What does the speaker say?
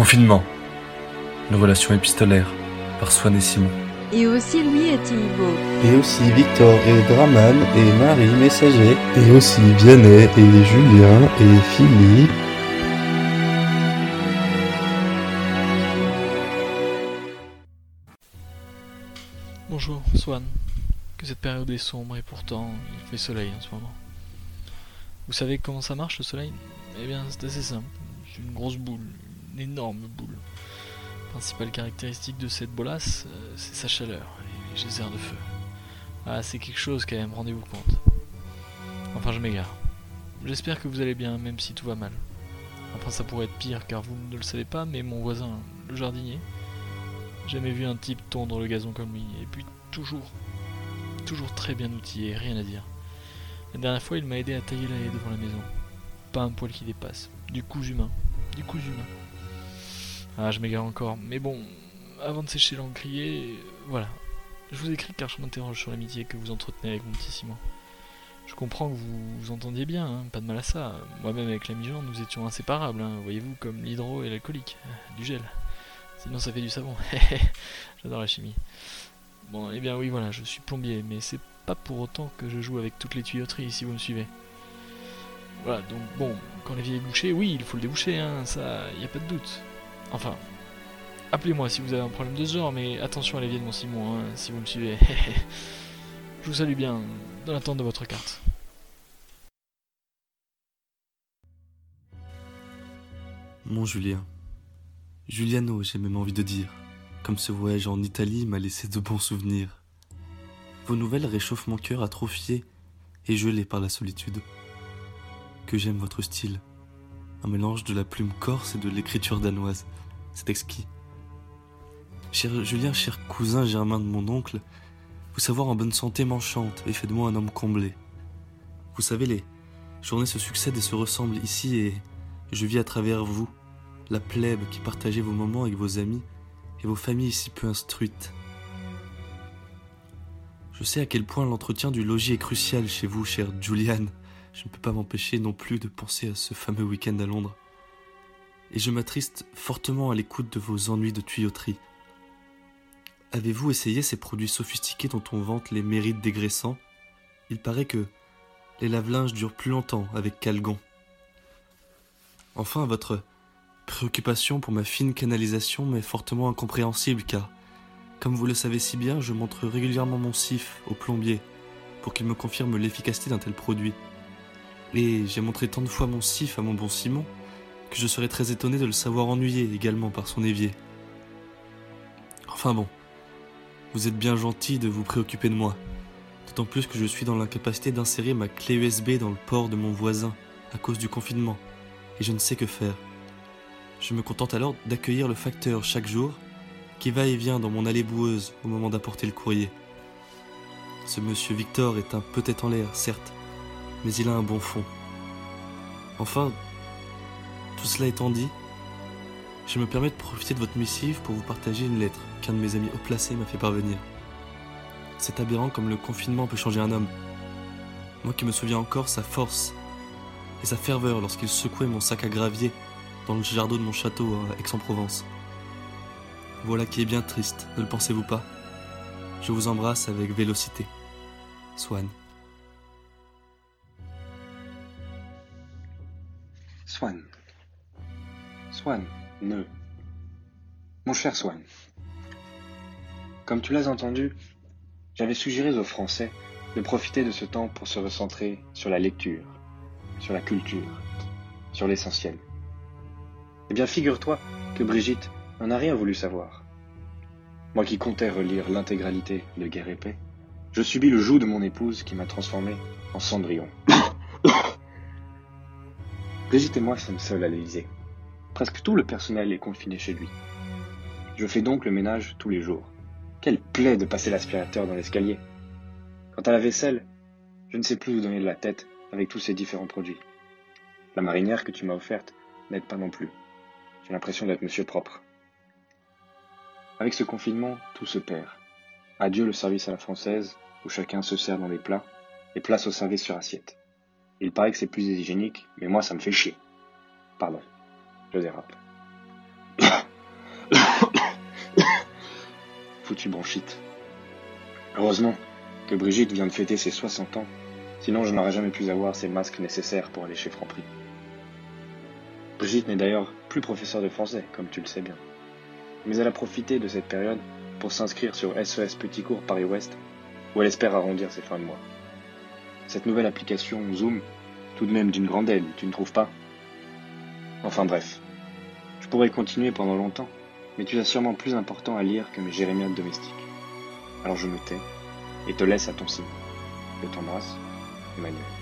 Confinement. Une relation épistolaire par Swan et Simon. Et aussi Louis et Thibault. Et aussi Victor et Draman et Marie Messager. Et aussi Vianney et Julien et Philippe. Bonjour, Swan. Que cette période est sombre et pourtant il fait soleil en ce moment. Vous savez comment ça marche le soleil? Eh bien, c'est assez simple. C'est une grosse boule, énorme boule. Principale caractéristique de cette bolasse, euh, c'est sa chaleur et les geysers de feu. Ah, c'est quelque chose quand même, rendez-vous compte. Enfin, je m'égare. J'espère que vous allez bien, même si tout va mal. Enfin, ça pourrait être pire car vous ne le savez pas, mais mon voisin, le jardinier, jamais vu un type tondre le gazon comme lui. Et puis, toujours, toujours très bien outillé, rien à dire. La dernière fois, il m'a aidé à tailler la haie devant la maison. Pas un poil qui dépasse. Du cousu humain. Du cousu humain. Ah, je m'égare encore. Mais bon, avant de sécher l'encrier, voilà. Je vous écris car je m'interroge sur l'amitié que vous entretenez avec mon petit Simon. Je comprends que vous vous entendiez bien, hein, pas de mal à ça. Moi-même avec l'ami Jean, nous étions inséparables, hein, voyez-vous, comme l'hydro et l'alcoolique. Du gel. Sinon ça fait du savon. J'adore la chimie. Bon, eh bien oui, voilà, je suis plombier, mais c'est pas pour autant que je joue avec toutes les tuyauteries, si vous me suivez. Voilà, donc bon, quand l'évier est bouché, oui, il faut le déboucher, hein, ça, y a pas de doute. Enfin, appelez-moi si vous avez un problème de ce genre, mais attention à l'évier de mon Simon, hein, si vous me suivez. je vous salue bien, dans l'attente de votre carte. Mon Julien. Giuliano, j'ai même envie de dire. Comme ce voyage en Italie m'a laissé de bons souvenirs. Vos nouvelles réchauffent mon cœur atrophié et gelé par la solitude. Que j'aime votre style. Un mélange de la plume corse et de l'écriture danoise. C'est exquis. Cher Julien, cher cousin germain de mon oncle, vous savoir en bonne santé m'enchante et fait de moi un homme comblé. Vous savez, les journées se succèdent et se ressemblent ici et je vis à travers vous, la plèbe qui partagez vos moments avec vos amis et vos familles si peu instruites. Je sais à quel point l'entretien du logis est crucial chez vous, chère Juliane. Je ne peux pas m'empêcher non plus de penser à ce fameux week-end à Londres. Et je m'attriste fortement à l'écoute de vos ennuis de tuyauterie. Avez-vous essayé ces produits sophistiqués dont on vante les mérites dégraissants Il paraît que les lave-linges durent plus longtemps avec Calgon. Enfin, votre préoccupation pour ma fine canalisation m'est fortement incompréhensible car, comme vous le savez si bien, je montre régulièrement mon sif au plombier pour qu'il me confirme l'efficacité d'un tel produit. Et j'ai montré tant de fois mon sif à mon bon Simon que je serais très étonné de le savoir ennuyé également par son évier. Enfin bon, vous êtes bien gentil de vous préoccuper de moi, d'autant plus que je suis dans l'incapacité d'insérer ma clé USB dans le port de mon voisin à cause du confinement, et je ne sais que faire. Je me contente alors d'accueillir le facteur chaque jour, qui va et vient dans mon allée boueuse au moment d'apporter le courrier. Ce monsieur Victor est un peut-être en l'air, certes, mais il a un bon fond. Enfin, tout cela étant dit, je me permets de profiter de votre missive pour vous partager une lettre qu'un de mes amis haut placés m'a fait parvenir. C'est aberrant comme le confinement peut changer un homme. Moi qui me souviens encore sa force et sa ferveur lorsqu'il secouait mon sac à gravier dans le jardin de mon château à Aix-en-Provence. Voilà qui est bien triste, ne le pensez-vous pas? Je vous embrasse avec vélocité. Swan. Swan. Swan, ne. Mon cher Swan. Comme tu l'as entendu, j'avais suggéré aux Français de profiter de ce temps pour se recentrer sur la lecture, sur la culture, sur l'essentiel. Eh bien, figure-toi que Brigitte n'en a rien voulu savoir. Moi qui comptais relire l'intégralité de Guerre et Paix, je subis le joug de mon épouse qui m'a transformé en cendrillon. Brigitte et moi sommes seuls à l'Élysée. Presque tout le personnel est confiné chez lui. Je fais donc le ménage tous les jours. Quelle plaie de passer l'aspirateur dans l'escalier. Quant à la vaisselle, je ne sais plus où donner de la tête avec tous ces différents produits. La marinière que tu m'as offerte n'aide pas non plus. J'ai l'impression d'être monsieur propre. Avec ce confinement, tout se perd. Adieu le service à la française, où chacun se sert dans des plats, et place au service sur assiette. Il paraît que c'est plus hygiénique, mais moi ça me fait chier. Pardon, je dérape. Foutu bronchite. Heureusement que Brigitte vient de fêter ses 60 ans, sinon je n'aurais jamais pu avoir ces masques nécessaires pour aller chez Franprix. Brigitte n'est d'ailleurs plus professeure de français, comme tu le sais bien. Mais elle a profité de cette période pour s'inscrire sur SES Petit Cours Paris-Ouest, où elle espère arrondir ses fins de mois. Cette nouvelle application Zoom, tout de même d'une grande aide, tu ne trouves pas? Enfin bref, je pourrais continuer pendant longtemps, mais tu as sûrement plus important à lire que mes jérémiades domestiques. Alors je me tais et te laisse à ton signe. Je t'embrasse, Emmanuel.